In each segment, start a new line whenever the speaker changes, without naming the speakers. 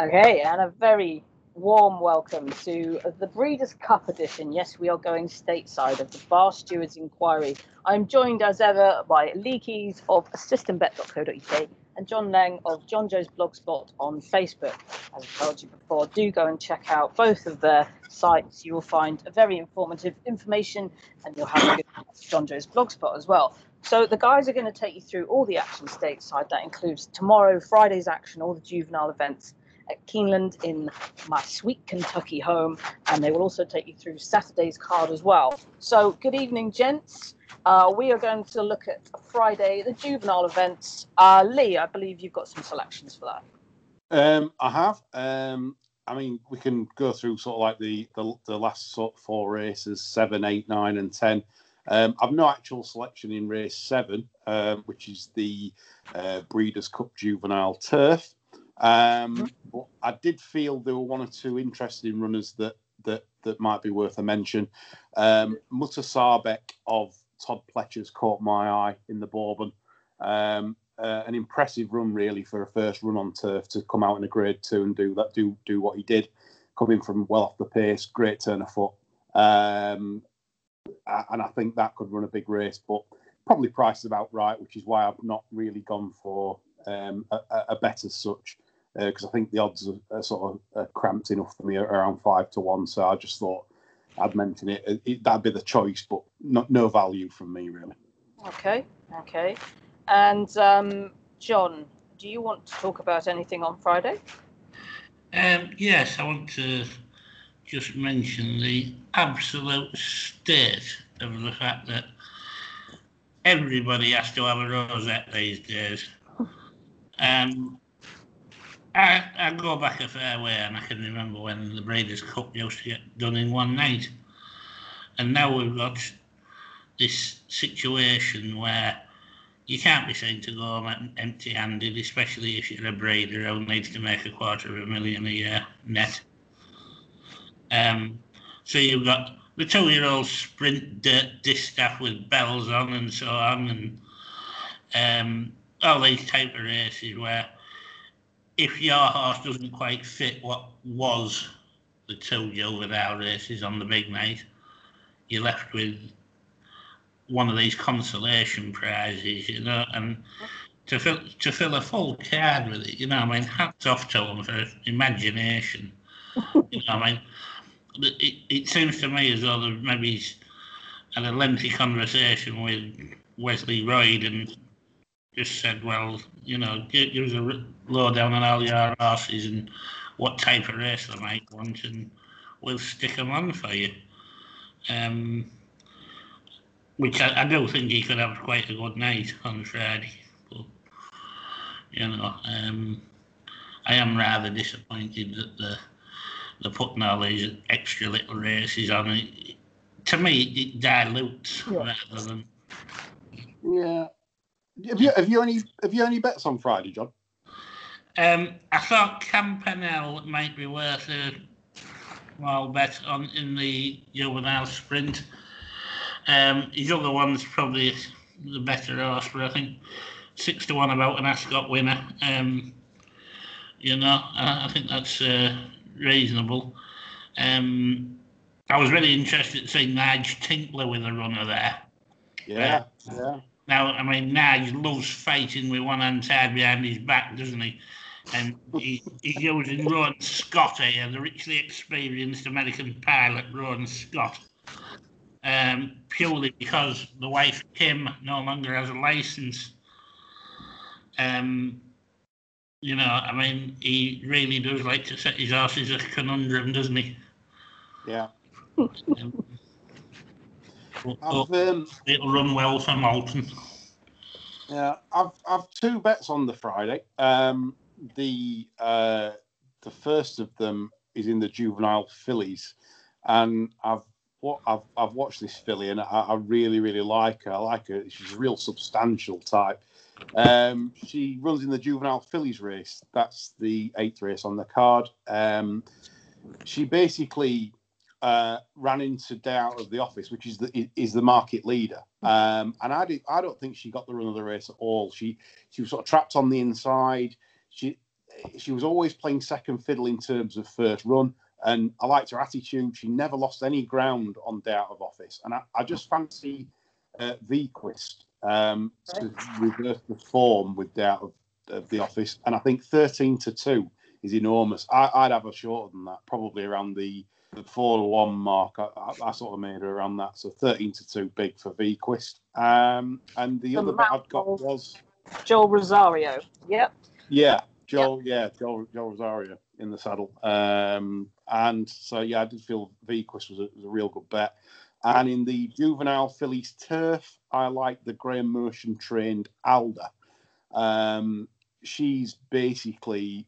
Okay, and a very warm welcome to the Breeders' Cup edition. Yes, we are going stateside of the Bar Stewards Inquiry. I'm joined as ever by Lee Keys of systembet.co.uk and John Leng of John Joe's Blogspot on Facebook. As I told you before, do go and check out both of their sites. You will find very informative information and you'll have a good John Joe's Blogspot as well. So the guys are going to take you through all the action stateside. That includes tomorrow, Friday's action, all the juvenile events at Keeneland in my sweet Kentucky home, and they will also take you through Saturday's card as well. So good evening, gents. Uh, we are going to look at Friday, the juvenile events. Uh, Lee, I believe you've got some selections for that.
Um, I have. Um, I mean, we can go through sort of like the the, the last sort of four races, seven, eight, nine, and ten. Um, I've no actual selection in race seven, um, which is the uh, Breeders' Cup Juvenile Turf. Um, mm-hmm. but I did feel there were one or two interesting runners that that that might be worth a mention. Um, Mutasaabeq of Todd Pletcher's caught my eye in the Bourbon. Um, uh, an impressive run, really, for a first run on turf to come out in a Grade Two and do that, do do what he did, coming from well off the pace, great turn of foot. Um, and I think that could run a big race, but probably priced about right, which is why I've not really gone for um, a, a, bet as such, because uh, I think the odds are, are sort of uh, cramped enough for me around five to one. So I just thought I'd mention it. it that'd be the choice, but not, no value from me really.
Okay, okay. And um, John, do you want to talk about anything on Friday?
Um, yes, I want to just mention the absolute state of the fact that everybody has to have a rosette these days. Um, I, I go back a fair way and I can remember when the Breeders' Cup used to get done in one night. And now we've got this situation where you can't be seen to go empty handed, especially if you're a breeder who needs to make a quarter of a million a year net. Um, so you've got the two-year-old sprint dirt distaff with bells on and so on, and um, all these type of races where if your horse doesn't quite fit what was the two juvenile races on the big night, you're left with one of these consolation prizes, you know, and to fill to fill a full card with it, you know, I mean, hats off to them for imagination. you know, I mean, it, it seems to me as though maybe he's had a lengthy conversation with Wesley Ward and just said, well, you know, give, give us a lowdown on all your horses and what type of race they might want, and we'll stick them on for you. Um, which I, I do think he could have quite a good night on Friday. But, you know, um, I am rather disappointed that the they're putting all these extra little races on it. To me, it dilutes yeah. rather than.
Yeah. Have you have you any have you any bets on Friday, John?
Um, I thought Campanelle might be worth a small bet on in the juvenile sprint. Um, his other one's probably the better horse, but I think six to one about an Ascot winner. Um, you know, I, I think that's uh, reasonable. Um, I was really interested to see Nige Tinkler with a runner there.
Yeah, uh, yeah.
Now, I mean, Nige loves fighting with one hand tied behind his back, doesn't he? And he, he's using Rowan Scott here, the richly experienced American pilot, Rowan Scott, um, purely because the wife, Kim, no longer has a license. Um, you know, I mean, he really does like to set his horses a conundrum, doesn't he?
Yeah.
Um, um, it'll run well for Moulton.
Yeah, I've I've two bets on the Friday. Um, the uh, the first of them is in the juvenile fillies, and I've what I've I've watched this filly and I, I really really like her. I like her. She's a real substantial type. Um, she runs in the juvenile fillies race. That's the eighth race on the card. Um, she basically uh, ran into day out of the office, which is the is the market leader. Um, and I did, I don't think she got the run of the race at all. She she was sort of trapped on the inside. She she was always playing second fiddle in terms of first run. And I liked her attitude. She never lost any ground on Doubt of Office. And I, I just fancy uh, Vequist um, to reverse the form with Doubt of, of, the Office. And I think 13 to 2 is enormous. I, would have her shorter than that, probably around the, the 4 to 1 mark. I, I, I, sort of made her around that. So 13 to 2 big for Vequist. Um, and the, the other bit I've got was.
Joel Rosario. Yep.
Yeah. Joel, yep. yeah, Joel, Joel Rosario in the saddle. Um, and so, yeah, I did feel Vequist was a, was a real good bet. And in the juvenile fillies turf, I like the Graham Motion trained Alda. Um, she's basically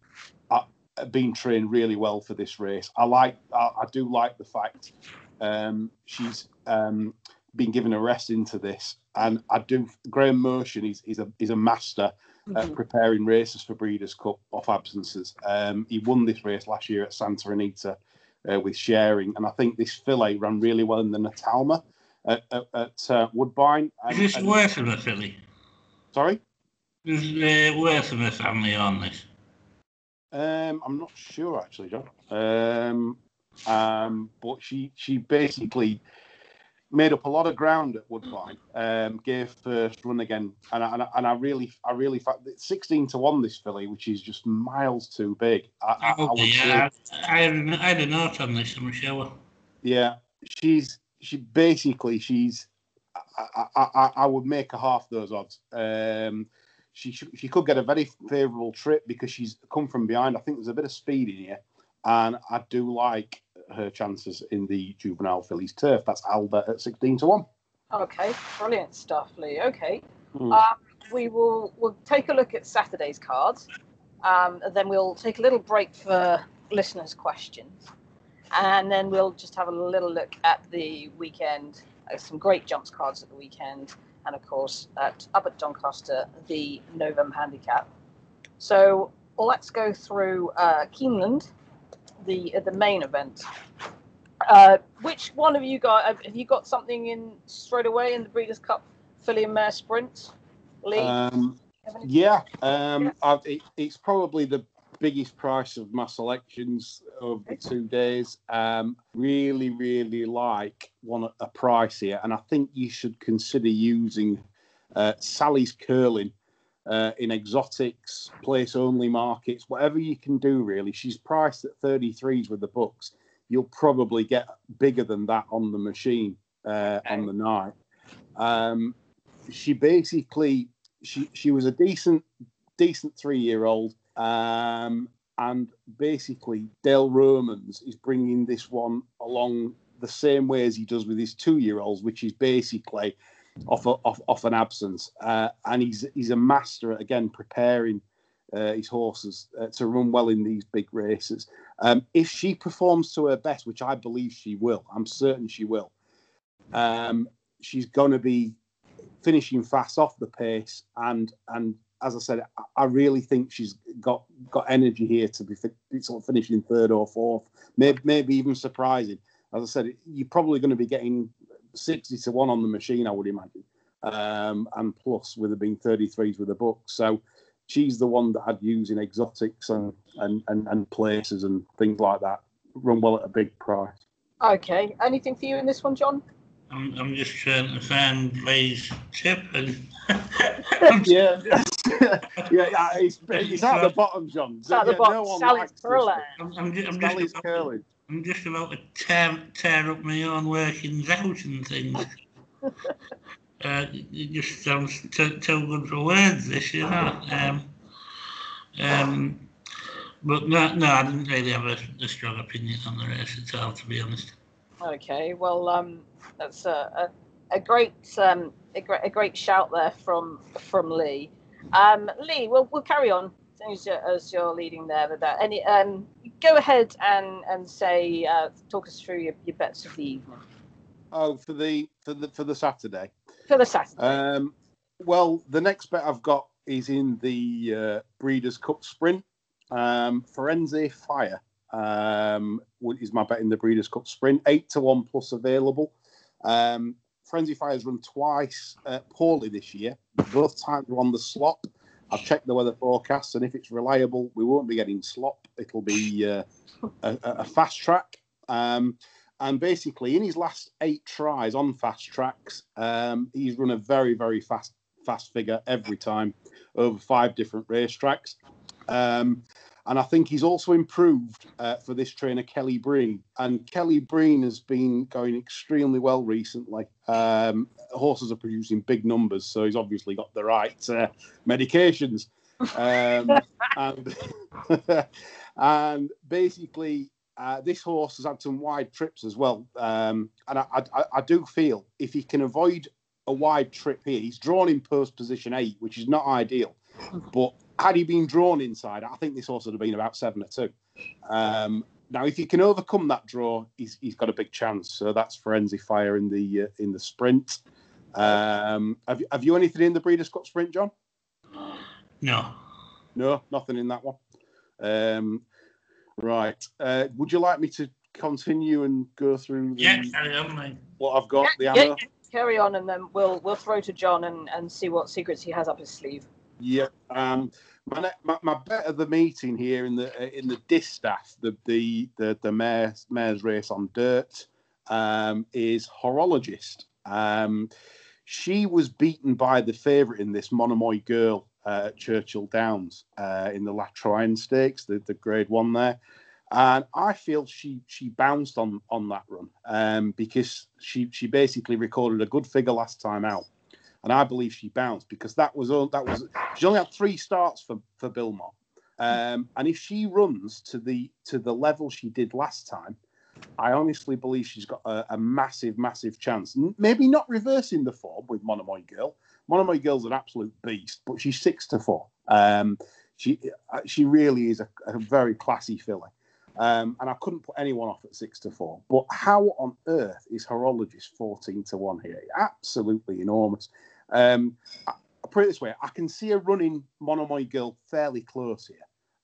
been trained really well for this race. I like, I, I do like the fact um, she's um, been given a rest into this, and I do. Graham Motion is is a is a master mm-hmm. preparing races for Breeders' Cup off absences. Um, he won this race last year at Santa Anita uh, with Sharing, and I think this filly ran really well in the Natalma at, at, at uh, Woodbine.
And, is this and, worth of a filly?
Sorry?
Is uh, worth of a family on this?
Um, I'm not sure actually, John. Um, um, but she she basically made up a lot of ground at Woodbine. Um, gave first run again, and I, and I, and I really, I really, sixteen to one this filly, which is just miles too big. I,
I, yeah, I, had, I had a note on this. I'm sure.
Yeah, she's she basically she's. I, I, I would make her half those odds. Um, she she could get a very favourable trip because she's come from behind. I think there's a bit of speed in here, and I do like her chances in the juvenile fillies turf. That's Alba at 16 to 1.
Okay, brilliant stuff, Lee. Okay. Mm. Um, we will we'll take a look at Saturday's cards, um, and then we'll take a little break for listeners' questions, and then we'll just have a little look at the weekend. Uh, some great jumps cards at the weekend, and of course at up at Doncaster the November Handicap. So let's go through uh, Keeneland the uh, the main event. Uh, which one of you guys have you got something in straight away in the Breeders' Cup filly and mare sprint? Lee.
Um, yeah, um, yeah. It, it's probably the biggest price of my selections of the two days. Um, really, really like one a price here, and I think you should consider using uh, Sally's Curlin uh, in exotics, place only markets, whatever you can do, really. She's priced at 33s with the books. You'll probably get bigger than that on the machine uh, on the night. Um, she basically she she was a decent decent three year old, um, and basically Dale Romans is bringing this one along the same way as he does with his two year olds, which is basically off a, off, off an absence, uh, and he's he's a master at again preparing uh, his horses uh, to run well in these big races. Um, if she performs to her best, which I believe she will, I'm certain she will. Um, she's going to be finishing fast off the pace, and and as I said, I really think she's got got energy here to be sort of finishing third or fourth, maybe maybe even surprising. As I said, you're probably going to be getting 60 to 1 on the machine, I would imagine. Um, and plus, with it being 33s with a book. So she's the one that I'd use in exotics and, and, and, and places and things like that. Run well at a big price.
Okay. Anything for you in this one, John?
I'm, I'm just trying to find Ray's tip and
yeah, yeah, yeah, it's, it's at the bottom, John.
It's at the bottom. No Sally's Curlin. I'm, I'm, just,
I'm just curling. I'm just about to tear, tear up my own workings out and things. uh, it just sounds too, too good for words, this, you know. Um, um, but no, no, I didn't really have a, a, strong opinion on the race at all, to be honest.
Okay, well, um, that's a, a, a great um, a great a great shout there from from Lee. Um, Lee, we'll we'll carry on as you're, as you're leading there with that. Any um, go ahead and and say uh, talk us through your, your bets of the evening.
Oh, for the for the for the Saturday.
For the Saturday.
Um, well, the next bet I've got is in the uh, Breeders' Cup Sprint. Um, Fire um, is my bet in the Breeders' Cup Sprint. Eight to one plus available. Um, Firenze Fire's run twice uh, poorly this year. Both times were on the slop. I've checked the weather forecast, and if it's reliable, we won't be getting slop. It'll be uh, a, a, fast track. Um, and basically, in his last eight tries on fast tracks, um, he's run a very, very fast fast figure every time over five different racetracks. Um, and I think he's also improved uh, for this trainer, Kelly Breen. And Kelly Breen has been going extremely well recently. Um, horses are producing big numbers, so he's obviously got the right uh, medications. Um, and, and basically, uh, this horse has had some wide trips as well. Um, and I, I, I, do feel if he can avoid a wide trip here, he's drawn in post position eight, which is not ideal. But had he been drawn inside, I think this horse would have been about seven or two. Um, now, if he can overcome that draw, he's, he's got a big chance. So that's Firenze Fire in the uh, in the sprint. Um, have, have you anything in the Breeders' Cup sprint, John?
No.
No, nothing in that one. Um, right. Uh, would you like me to continue and go through the,
yeah, carry on, mate.
what I've got?
Yeah,
the
yeah, carry on, and then we'll we'll throw to John and, and see what secrets he has up his sleeve.
Yeah. Um, my, my, my bet of the meeting here in the in the distaff, the the the, the mares', mares' race on dirt, um, is horologist. Um, she was beaten by the favourite in this Monomoy girl uh, Churchill Downs uh, in the La Troyenne Stakes, the, the Grade One there, and I feel she she bounced on on that run um, because she she basically recorded a good figure last time out and I believe she bounced because that was all that was she only had three starts for for Bill Mott, um, and if she runs to the to the level she did last time, I honestly believe she's got a, a massive massive chance. Maybe not reversing the form with Monomoy Girl. Monomoy Girl's an absolute beast, but she's six to four. Um, she uh, she really is a, a very classy filly. Um, and I couldn't put anyone off at six to four. But how on earth is Horologist 14 to one here? Absolutely enormous. Um, I, put it this way: I can see a running Monomoy Girl fairly close here.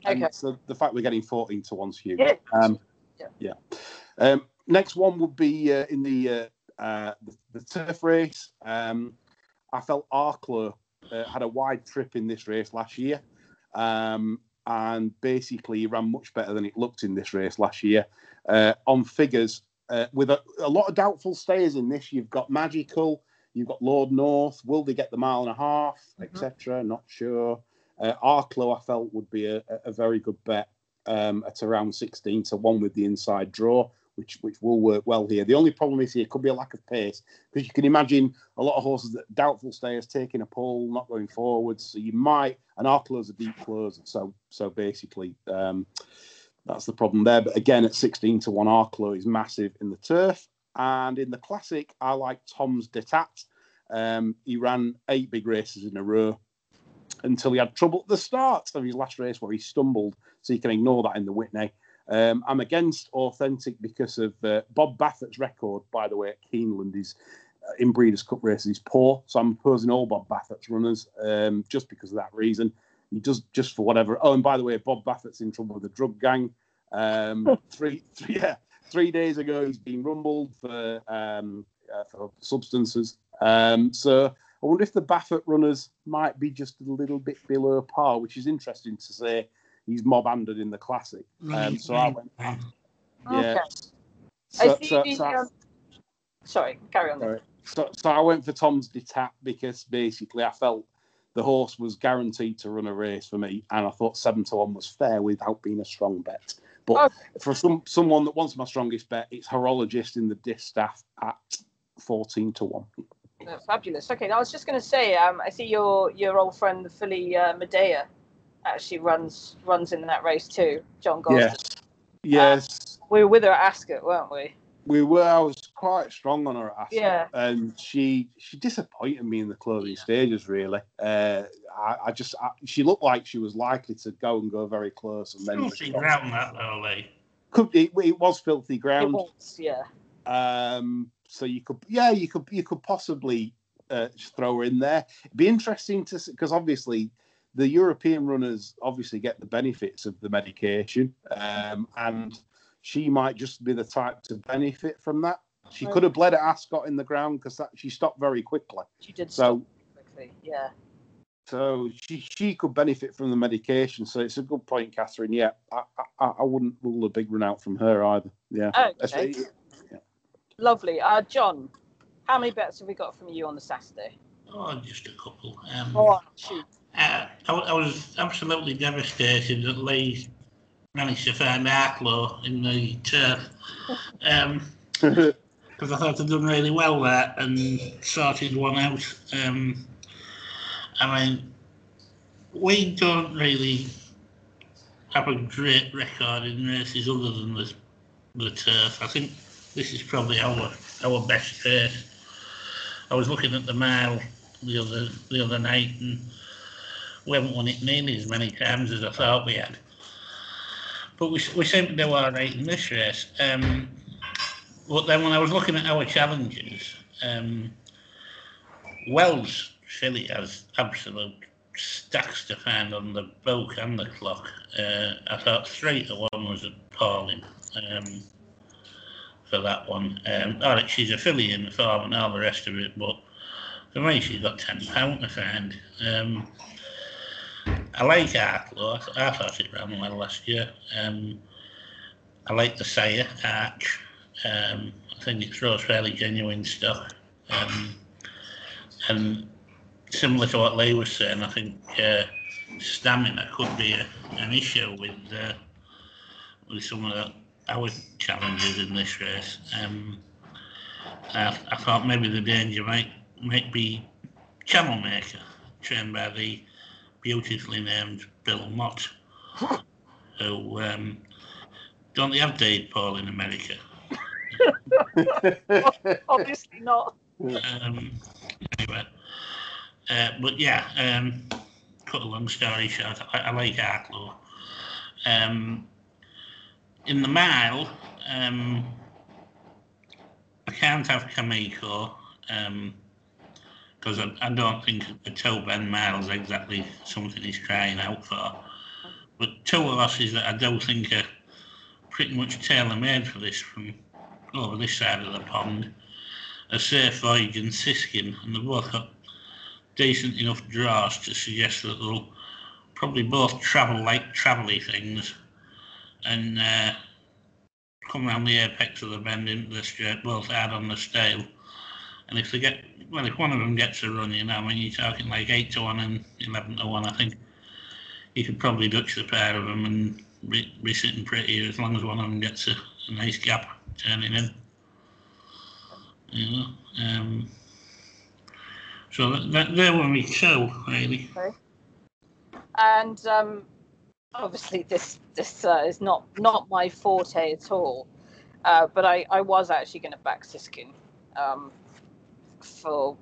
Okay. And so the fact we're getting 14 to one's huge. Yeah. Um, yeah. yeah. Um, next one would be uh, in the, uh, uh, the, the turf race. Um, I felt Arklow uh, had a wide trip in this race last year. Um, and basically he ran much better than it looked in this race last year. Uh, on figures, uh, with a, a, lot of doubtful stayers in this, you've got Magical, You've got Lord North. Will they get the mile and a half, mm-hmm. etc.? Not sure. Uh, Arklow, I felt, would be a, a very good bet um, at around 16 to 1 with the inside draw, which which will work well here. The only problem is here could be a lack of pace because you can imagine a lot of horses that doubtful stayers taking a pull, not going forwards. So you might, and Arklow's a deep closer. So so basically, um, that's the problem there. But again, at 16 to 1, Arklow is massive in the turf. And in the classic, I like Tom's d'Etat. Um, he ran eight big races in a row until he had trouble at the start of his last race where he stumbled. So you can ignore that in the Whitney. Um, I'm against authentic because of uh, Bob Baffert's record, by the way, at Keeneland is uh, in Breeders' Cup races is poor. So I'm opposing all Bob Baffert's runners um, just because of that reason. He does just for whatever. Oh, and by the way, Bob Baffert's in trouble with the drug gang. Um, three, three, yeah, three days ago, he's been rumbled for um, uh, for substances. Um, so I wonder if the Baffert runners might be just a little bit below par, which is interesting to say. He's mob-handed in the classic. Um, so I went, yeah. Okay.
So, so, so, um, sorry, carry on. Sorry.
So, so I went for Tom's d'Etat because basically I felt the horse was guaranteed to run a race for me, and I thought seven to one was fair without being a strong bet. But okay. for some someone that wants my strongest bet, it's horologist in the distaff at fourteen to one.
fabulous. Okay, I was just going to say, um, I see your your old friend the filly uh, Medea actually runs runs in that race too. John Gosden.
Yes. Yes.
Um, we were with her at Ascot, weren't we?
We were. I was quite strong on her at Ascot,
yeah.
and she she disappointed me in the closing yeah. stages. Really, uh, I, I, just I, she looked like she was likely to go and go very close, and then
filthy ground that early.
Could it, it was filthy ground. It
was, yeah.
Um, so you could, yeah, you could, you could possibly uh, throw her in there. It'd be interesting to because obviously the European runners obviously get the benefits of the medication, um, and she might just be the type to benefit from that. She could have bled at Ascot in the ground because she stopped very quickly.
She did so quickly, yeah.
So she she could benefit from the medication. So it's a good point, Cathryn. Yeah, I I, I wouldn't rule a big run out from her either. Yeah.
Okay. Lovely. Uh, John, how many bets have we got from you on the Saturday?
Oh, just a couple. Um,
Oh, shoot.
uh, I, I was absolutely devastated that Lee managed to find Arklow in the turf. Um, because I thought I'd done really well there and sorted one out. Um, I mean, we don't really have a great record in races other than the, the turf. I think this is probably our our best race. I was looking at the mile the other the other night and we haven't won it nearly as many times as I thought we had. But we, we seem to do all right in this race. Um, but then when I was looking at our challenges, um, Wells filly has absolute stacks to find on the book and the clock. Uh, I thought three to one was appalling um, for that one. Um, all right, she's a filly in the farm and all the rest of it, but for me, she's got ten pound to find. Um, I like Arklow. I, thought it ran well last year. Um, I like the Sire Arch. Um, I think it throws fairly genuine stuff. Um, and similar to what Lee was saying, I think uh, stamina could be a, an issue with uh, with some of the, our challenges in this race. Um, I, I thought maybe the danger might might be Channel Maker, trained by the beautifully named Bill Mott, who um, don't they have Dave Paul in America?
Obviously not.
Um, anyway, uh, but yeah, um, cut a long story short, I, I like Arklow. Um, in the mile, um, I can't have Kameko because I, I don't think a toe bend mile is exactly something he's crying out for. But two horses that I do think are pretty much tailor made for this from over this side of the pond a Safe Voyage and Siskin, and they've both got decent enough draws to suggest that they'll probably both travel like travelly things and uh, come around the apex of the bend into the straight, both out on the stale. And if they get, well, if one of them gets a run, you know, I mean, you're talking like 8 to 1 and 11 to 1, I think you could probably dutch the pair of them and be, be sitting pretty as long as one of them gets a, a nice gap turning in you know. Um, so that, there were me two really.
And um, obviously, this this uh, is not not my forte at all. Uh, but I, I was actually going to back Siskin um, for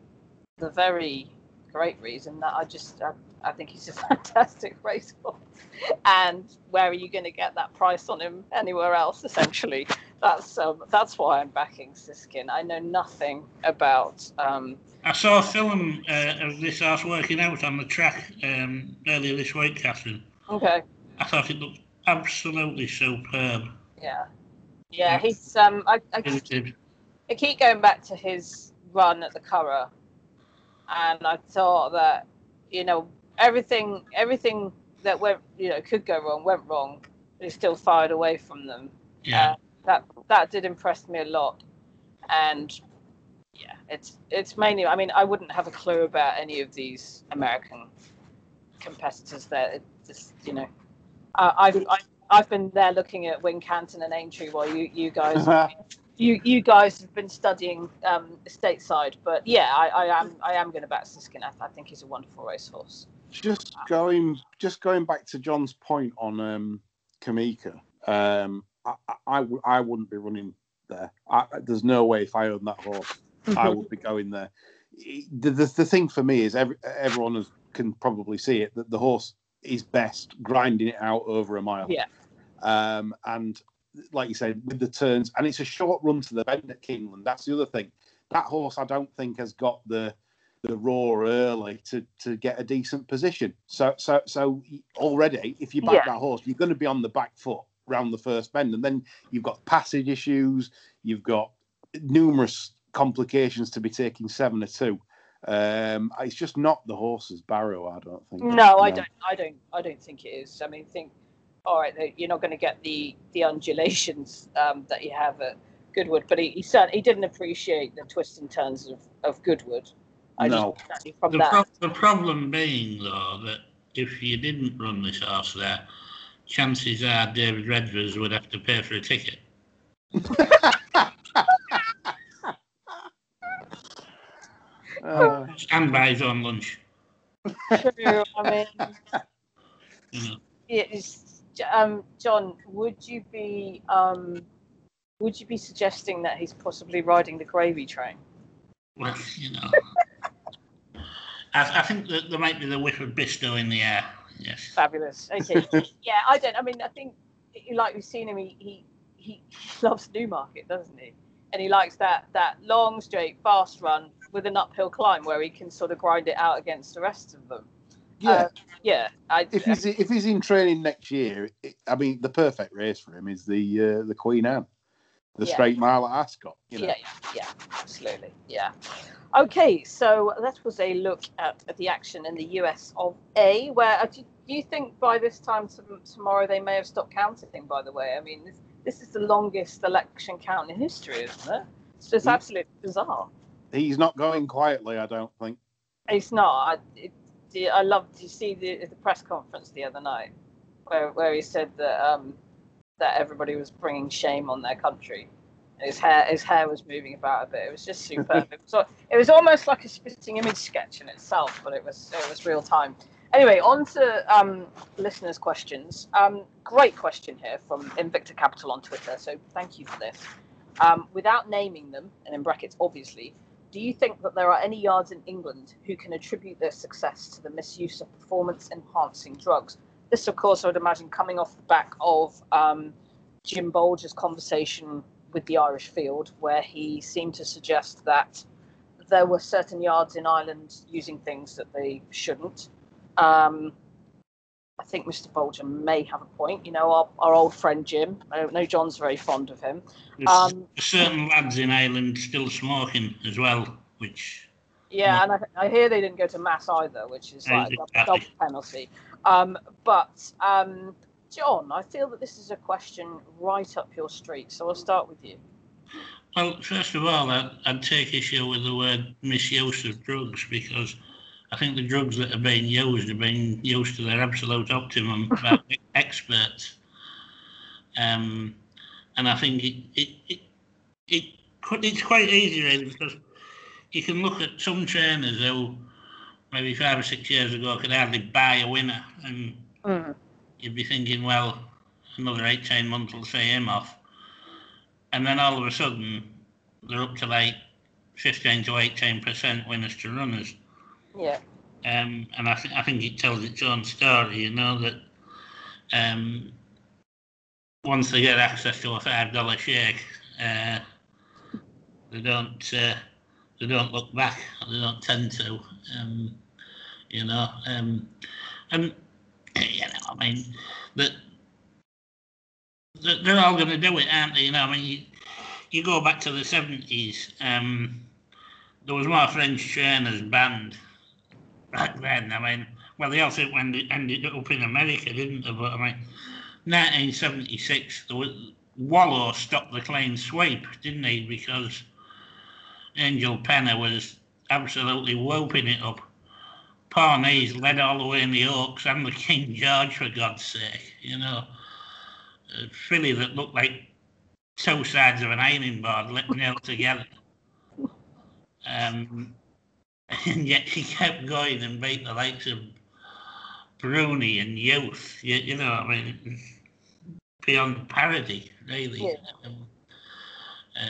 the very great reason that I just I, I think he's a fantastic racehorse. And where are you going to get that price on him anywhere else? Essentially, that's um, that's why I'm backing Siskin. I know nothing about. Um,
I saw a film uh, of this horse working out on the track um, earlier this week, Cathryn.
okay.
I thought it looked absolutely superb.
Yeah. Yeah, he's um I, I, I keep going back to his run at the Curragh, and I thought that you know everything everything that went you know could go wrong went wrong, but he still fired away from them.
Yeah.
Uh, that that did impress me a lot, and yeah, it's it's mainly. I mean, I wouldn't have a clue about any of these American competitors. There, it just you know, uh, I've, I've I've been there looking at Wincanton and Aintree while you you guys you you guys have been studying um, stateside. But yeah, I, I am I am going to back Siskin. I, I think he's a wonderful racehorse.
just going just going back to John's point on um Kameko, um I, I, I w- I wouldn't be running there. I, there's no way if I owned that horse, I would be going there. The, the, the thing for me is every, everyone has, can probably see it that the horse is best grinding it out over a mile.
Yeah.
Um, and like you said, with the turns, and it's a short run to the bend at Keeneland. That's the other thing. That horse, I don't think, has got the the roar early to to get a decent position. So so so already, if you back
Yeah.
that horse, you're going to be on the back foot round the first bend, and then you've got passage issues. You've got numerous complications to be taking seven or two. Um, it's just not the horse's barrow. I don't think.
No, I don't. I don't. I don't think it is. I mean, think. All right, you're not going to get the the undulations um, that you have at Goodwood, but he he, certainly, he didn't appreciate the twists and turns of, of Goodwood.
I no.
From the, that. Pro- the problem being though that if you didn't run this horse there, chances are David Redvers would have to pay for a ticket. uh, and buy his own lunch.
True. I mean, you know. it's, um, John, would you be um, would you be suggesting that he's possibly riding the gravy train?
Well, you know, I, I, think that there might be the whiff of Bisto in the air. Yes.
Fabulous. Okay. yeah, I don't. I mean, I think like we've seen him, he, he he loves Newmarket, doesn't he? And he likes that that long, straight, fast run with an uphill climb where he can sort of grind it out against the rest of them.
Yeah, uh,
yeah.
I, if he's if he's in training next year, it, I mean, the perfect race for him is the uh, the Queen Anne, the yeah. straight mile at Ascot. You know?
Yeah, yeah, yeah, absolutely, yeah. Okay, so that was a look at, at the action in the US of A. Where uh, do, you think by this time tomorrow they may have stopped counting? By the way, I mean this, this is the longest election count in history, isn't it? It's just absolutely bizarre.
He's not going quietly, I don't think.
He's not. I, it, I loved to see the, the press conference the other night, where where he said that um, that everybody was bringing shame on their country his hair, his hair was moving about a bit. It was just superb. it, was, it was almost like a spitting image sketch in itself, but it was it was real time. Anyway, on to um, listeners' questions. Um, great question here from Invicta Capital on Twitter. So thank you for this. Um, without naming them, and in brackets, obviously, do you think that there are any yards in England who can attribute their success to the misuse of performance-enhancing drugs? This, of course, I would imagine coming off the back of um, Jim Bolger's conversation with the Irish field, where he seemed to suggest that there were certain yards in Ireland using things that they shouldn't. Um, I think Mr. Bolger may have a point. You know, our, our old friend Jim. I don't know John's very fond of him.
There's um, certain lads in Ireland still smoking as well, which.
Yeah, and I, I, hear they didn't go to mass either, which is like exactly. a double penalty. Um, but um, John, I feel that this is a question right up your street, so I'll start with you.
Well, first of all, I'd, I'd take issue with the word misuse of drugs because I think the drugs that are being used are being used to their absolute optimum by experts. Um, and I think it, it, it, it, it's quite easy, really, because you can look at some trainers who maybe five or six years ago could hardly buy a winner and mm you'd be thinking, well, another 18 months will see him off. And then all of a sudden, they're up to like 15 to 18% winners to runners.
Yeah.
Um, and I, th- I think it tells its own story, you know, that um, once they get access to a $5 shake, uh, they don't uh, they don't look back. They don't tend to, um, you know. Um, and you know, I mean, that they're all going to do it, aren't they? You know, I mean, you, you go back to the seventies. Um, there was more French trainers banned back then. I mean, well, they also ended, ended up in America, didn't they? But I mean, 1976, there was Wollow stopped the clean sweep, didn't he? Because Angel Penna was absolutely whooping it up. Pawneese led all the way in the Oaks and the King George, for God's sake, you know. A filly that looked like two sides of an ironing board nailed together. Um, and yet he kept going and beat the likes of Bruni and Youth. You, you know, I mean, beyond parody, really. Yeah. Um,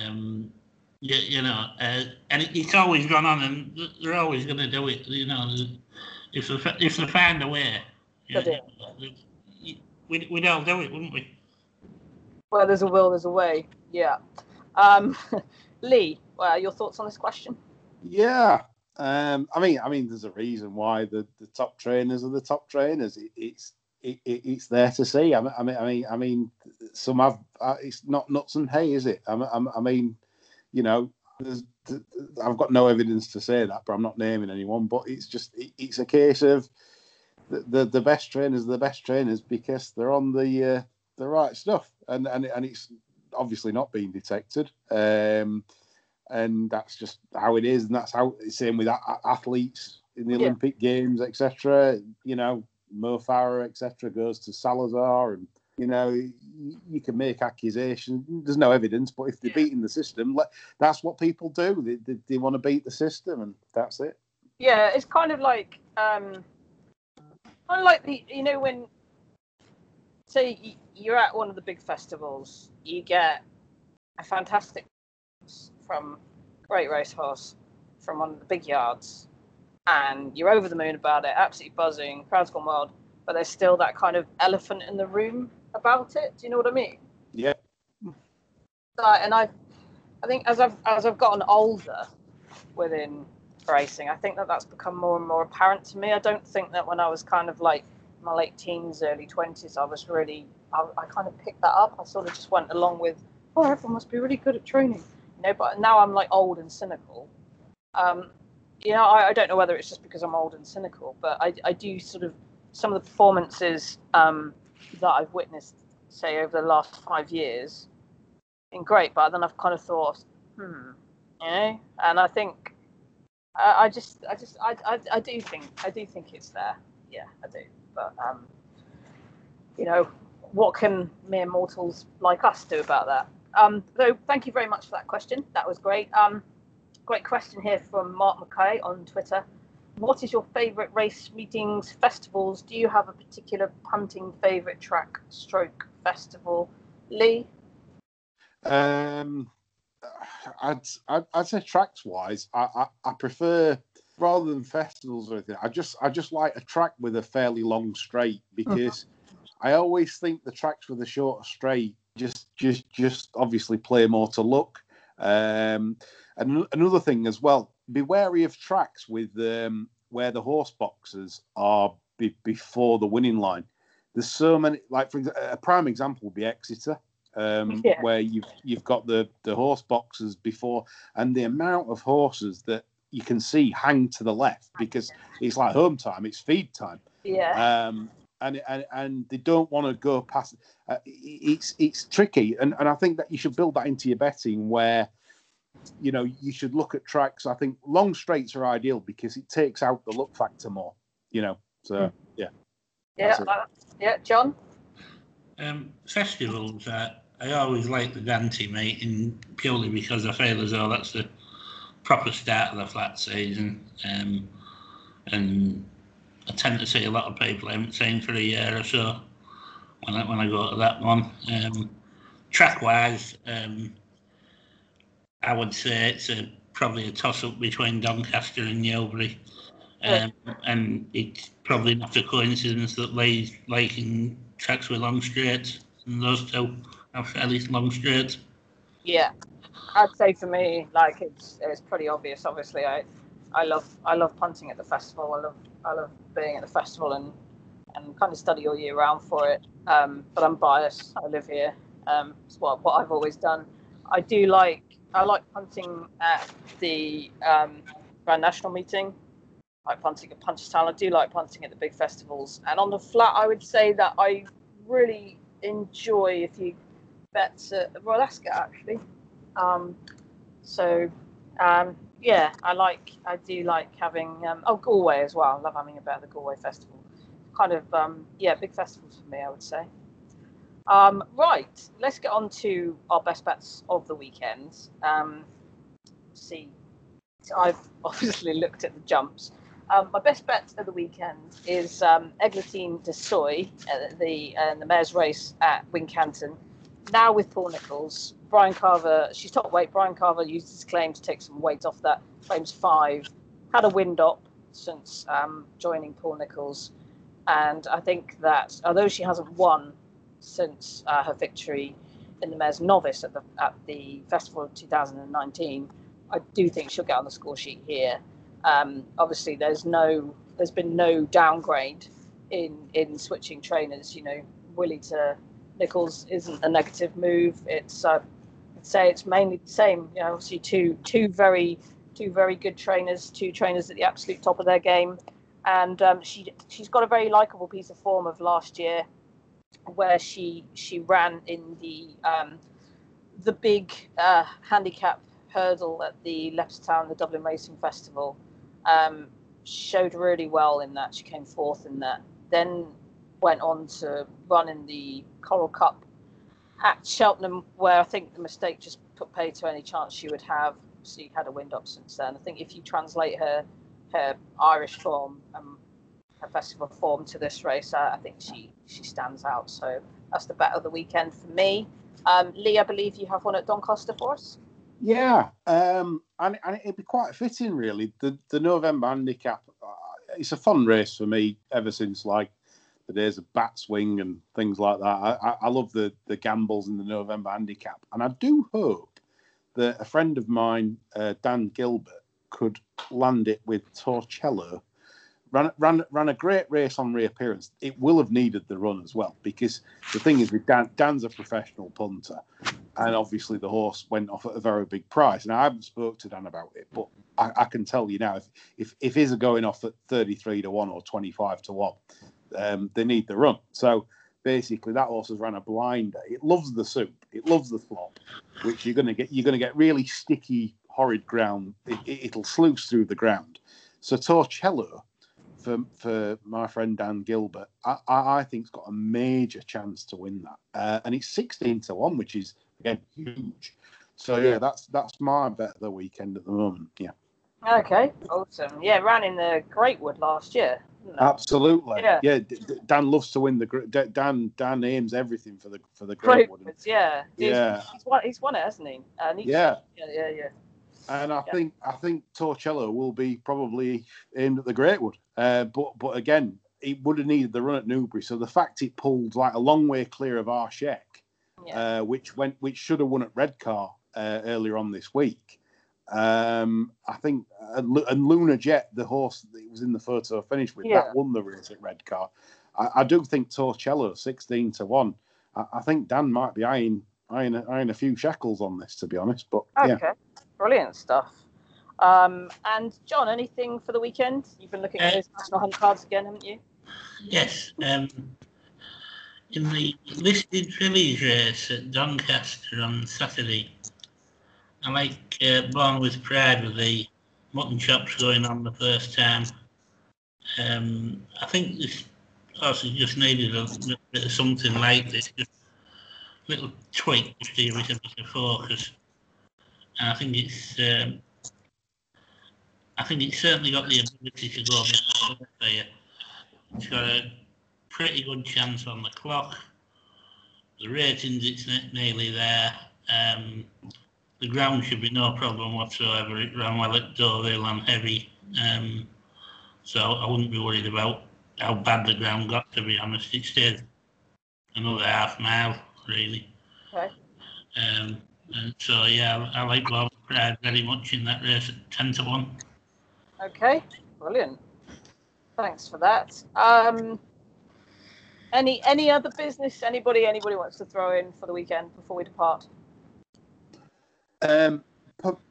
um, you, you know, uh, and it, it's always gone on, and they're always going to do it. You know, if they, if they find a way, you know, we'd, we'd all do it, wouldn't we?
Well, there's a will, there's a way. Yeah. Um, Lee, well, your thoughts on this question?
Yeah. Um, I mean, I mean, there's a reason why the, the top trainers are the top trainers. It, it's it, it, it's there to see. I mean, I mean, I mean, I mean some have. Uh, it's not nuts and hay, is it? I, I, I mean, you know, I've got no evidence to say that, but I'm not naming anyone. But it's just it's a case of the the, the best trainers are the best trainers because they're on the uh, the right stuff, and and and it's obviously not being detected. Um, and that's just how it is, and that's how the same with athletes in the yeah. Olympic Games, etc. You know, Mo Farah, etc., goes to Salazar, and you know, you can make accusations. There's no evidence, but if they're yeah. beating the system, that's what people do. They, they, they, want to beat the system, and that's it.
Yeah, it's kind of like, um, kind of like the, you know, when say you're at one of the big festivals, you get a fantastic from Great Racehorse from one of the big yards, and you're over the moon about it, absolutely buzzing, crowd's gone wild, but there's still that kind of elephant in the room about it. Do you know what I mean?
Yeah.
and I, I think as I've as I've gotten older within racing, I think that that's become more and more apparent to me. I don't think that when I was kind of like my late teens, early twenties, I was really I, I kind of picked that up. I sort of just went along with, oh, everyone must be really good at training, know. But now I'm like old and cynical. Um, you know, I, I don't know whether it's just because I'm old and cynical, but I, I do sort of some of the performances um, that I've witnessed, say, over the last five years, been great. But then I've kind of thought, hmm, you know, and I think I, just, I just, I, I, I do think, I do think it's there. Yeah, I do. But um, you know, what can mere mortals like us do about that? Um, so thank you very much for that question. That was great. Um, great question here from Mark McKay on Twitter. What is your favourite race meetings, festivals? Do you have a particular punting favourite track, stroke festival? Lee?
Um, I'd, I'd, I'd say tracks wise, I, I, I prefer rather than festivals or anything. I just I just like a track with a fairly long straight because mm-hmm. I always think the tracks with a shorter straight just just just obviously play more to look. Um, and another thing as well, be wary of tracks with um, where the horse boxes are be, before the winning line. There's so many, like for a prime example would be Exeter, um, yeah. where you've you've got the the horse boxes before, and the amount of horses that you can see hang to the left because it's like home time, it's feed time.
Yeah.
Um, and, and and they don't want to go past. Uh, it's it's tricky, and and I think that you should build that into your betting where you know, you should look at tracks. I think long straights are ideal because it takes out the look factor more. You know, so hmm. yeah.
Yeah, uh, yeah, John.
Um, festivals. Uh, I always like the Dante meeting purely because I feel as though that's the proper start of the flat season. Um, and I tend to see a lot of people I haven't seen for a year or so when I, when I go to that one. Um, track wise, um, I would say it's a, probably a toss up between Doncaster and Newbury. Um, and it's probably not a coincidence that Lee's liking tracks with long straights, and those two have fairly long straights.
Yeah, I'd say for me, like it's it's pretty obvious. Obviously, I I love I love punting at the festival. I love I love being at the festival and and kind of study all year round for it. Um, but I'm biased. I live here. Um, it's what what I've always done. I do like I like punting at the um, Grand National meeting. I like punting at Punchestown. I do like punting at the big festivals. And on the flat, I would say that I really enjoy if you bet at Royal Ascot actually. Um, so um, yeah, I like I do like having um, oh Galway as well. I love having a bit of the Galway festival. Kind of um, yeah, big festivals for me, I would say. Um, right, let's get on to our best bets of the weekend. Um, see, I've obviously looked at the jumps. Um, my best bet of the weekend is um, Eglantine Du Seuil, the uh, the mare's race at Wincanton. Now with Paul Nicholls, Bryan Carver, she's top weight. Bryan Carver used his claim to take some weight off that. Claims five, had a wind up since um, joining Paul Nicholls, and I think that although she hasn't won since uh, her victory in the Mares' Novice at the at the festival of 2019. I do think she'll get on the score sheet here. Um, obviously, there's no there's been no downgrade in in switching trainers. You know, Willie to Nicholls isn't a negative move. It's uh, I'd say it's mainly the same. You know, obviously two two very two very good trainers, two trainers at the absolute top of their game, and um, she she's got a very likable piece of form of last year, where she she ran in the um, the big uh, handicap hurdle at the Leopardstown, the Dublin Racing Festival. Um, showed really well in that. She came fourth in that. Then went on to run in the Coral Cup at Cheltenham, where I think the mistake just put pay to any chance she would have. She had a wind up since then. I think if you translate her her Irish form and her festival form to this race, I, I think she she stands out. So that's the bet of the weekend for me. Um, Lee, I believe you have one at Doncaster for us.
Yeah, um, and, and it'd be quite fitting, really. The the November handicap. Uh, it's a fun race for me ever since like the days of bat swing and things like that. I, I, I love the the gambles in the November handicap, and I do hope that a friend of mine, uh, Dan Gilbert, could land it with Torcello ran ran ran a great race on reappearance. It will have needed the run as well because the thing is with Dan, Dan's a professional punter, and obviously the horse went off at a very big price. And I haven't spoke to Dan about it, but I, I can tell you now if if if his are going off at thirty three to one or twenty five to one, um, they need the run. So basically that horse has run a blinder. It loves the soup. It loves the flop, which you're gonna get. You're gonna get really sticky, horrid ground. It, will sluice through the ground. So Torcello for for my friend Dan Gilbert, I, I, I think's got a major chance to win that, uh, and it's sixteen to one, which is again huge. So yeah, that's that's my bet of the weekend at the moment. Yeah.
Okay, awesome. Yeah, ran in the Greatwood last year.
Absolutely. Yeah. yeah. Dan loves to win the Dan. Dan aims everything for the for the Greatwood.
Greatwoods, yeah.
Yeah.
He's, he's, won. He's won it, hasn't he?
yeah.
Yeah. Yeah. Yeah.
And I yeah. think I think Torcello will be probably aimed at the Greatwood. Uh, but but again, it would have needed the run at Newbury. So the fact it pulled like a long way clear of Arshek, yeah. uh, which went which should have won at Redcar uh, earlier on this week. Um, I think and, and Luna Jet, the horse that was in the photo finish with, yeah. that won the race at Redcar. I, I do think Torcello sixteen to one. I, I, think Dan might be eyeing eyeing, eyeing a few shekels on this, to be honest. But
okay.
yeah.
Brilliant stuff. Um, and John, anything for the weekend? You've been looking at uh, those national hunt cards again, haven't you?
Yes. Um, in the listed fillies race at Doncaster on Saturday, I like uh, Born with Pride with the mutton chops going on the first time. Um, I think this horse just needed a bit of something like this, just a little tweak to steer it a bit focus and I think it's um, I think it's certainly got the ability to go there. It's got a pretty good chance on the clock. The ratings, it's nearly there. Um, the ground should be no problem whatsoever. It ran well at Deauville and heavy. Um, so I wouldn't be worried about how bad the ground got, to be honest. It stayed another half mile, really.
Okay.
Um, and so yeah, I like Bob Pride very much in that race at ten to one.
Okay, brilliant. Thanks for that. Um, any any other business? Anybody anybody wants to throw in for the weekend before we depart?
Um,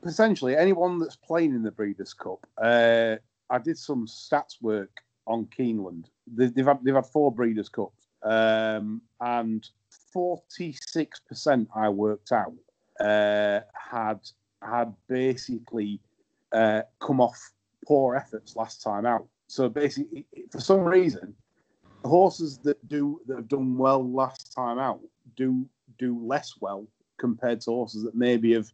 potentially anyone that's playing in the Breeders' Cup. Uh, I did some stats work on Keeneland. They've had they've had four Breeders' Cups, um, and forty six percent I worked out uh, had had basically uh, come off poor efforts last time out. So basically, for some reason, horses that do that have done well last time out do do less well compared to horses that maybe have,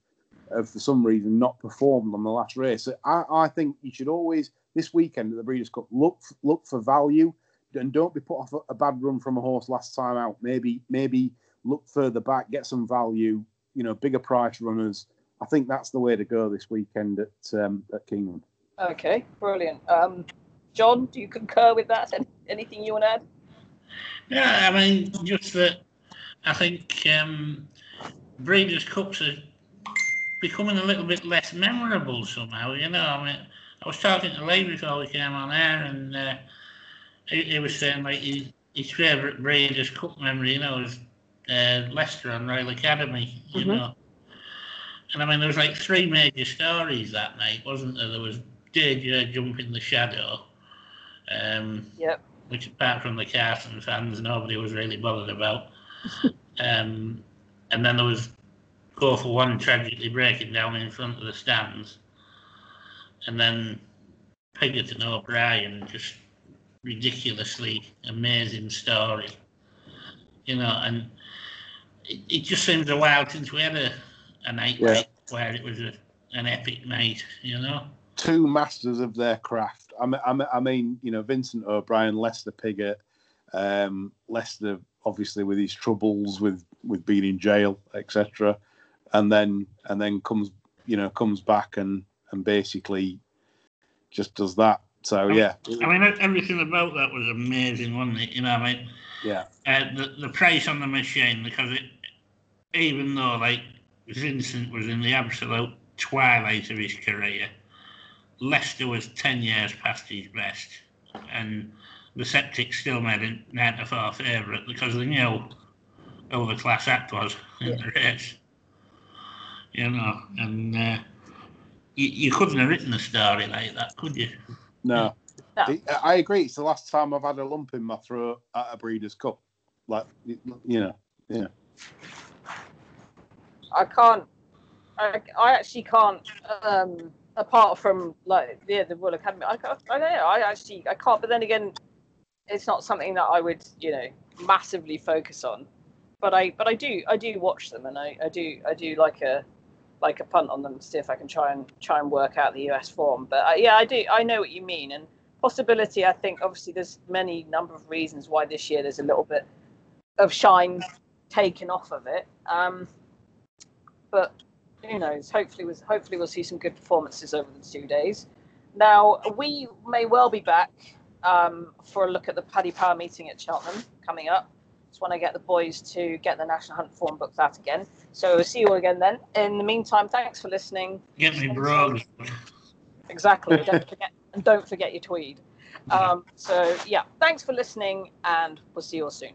have for some reason not performed on the last race. So I, I think you should always this weekend at the Breeders' Cup look look for value and don't be put off a, a bad run from a horse last time out. Maybe maybe look further back, get some value, you know, bigger price runners. I think that's the way to go this weekend at um, at Keeneland.
Okay, brilliant. Um, John, do you concur with that? Anything you want to add?
Yeah, I mean, just that I think um, Breeders' Cups are becoming a little bit less memorable somehow. You know, I mean, I was talking to Lee before we came on air, and uh, he, he, was saying like his, his favourite Breeders' Cup memory, you know, was uh, Lester and Royal Academy, you mm-hmm. know. And I mean, there was like three major stories that night, wasn't there? There was Dayjur jumping the shadow. Um,
Yep.
which apart from the Carson fans, nobody was really bothered about. um, and then there was Go for Wand tragically breaking down in front of the stands. And then Piggott and O'Brien, just ridiculously amazing story. You know, and it, it just seems a while since we had a, a night
Yeah.
where it was a, an epic night, you know?
two masters of their craft. I mean, I mean, I mean you know, Vincent O'Brien, Lester Piggott, um, Lester obviously with his troubles with with being in jail, etc. And then and then comes you know comes back and and basically just does that. So yeah,
I mean, everything about that was amazing, wasn't it? You know, I mean,
yeah,
uh, the the price on the machine because it, even though like Vincent was in the absolute twilight of his career, Lester was ten years past his best, and the Septic still made him nine to four favourite because they knew who the class act was in the race. You know, and uh, you, you couldn't have written a story like that, could you?
no.
No.
I- I agree. It's the last time I've had a lump in my throat at a Breeders' Cup. Like, you know, yeah.
I can't. I, I actually can't. Um, apart from like yeah, the Royal Academy, I, can't- I don't know. I actually I can't. But then again, it's not something that I would you know massively focus on. But I but I do I do watch them and I, I do I do like a like a punt on them to see if I can try and try and work out the US form. But uh, yeah, I do I know what you mean and possibility. I think obviously there's many number of reasons why this year there's a little bit of shine taken off of it. Um, but who knows? Hopefully, was hopefully we'll see some good performances over the two days. Now we may well be back um, for a look at the Paddy Power meeting at Cheltenham coming up. Just want to get the boys to get the National Hunt form booked out again. So we'll see you all again then. In the meantime, thanks for listening.
Get me brogues.
Exactly. don't forget and don't forget your tweed. Um, so yeah, thanks for listening, and we'll see you all soon.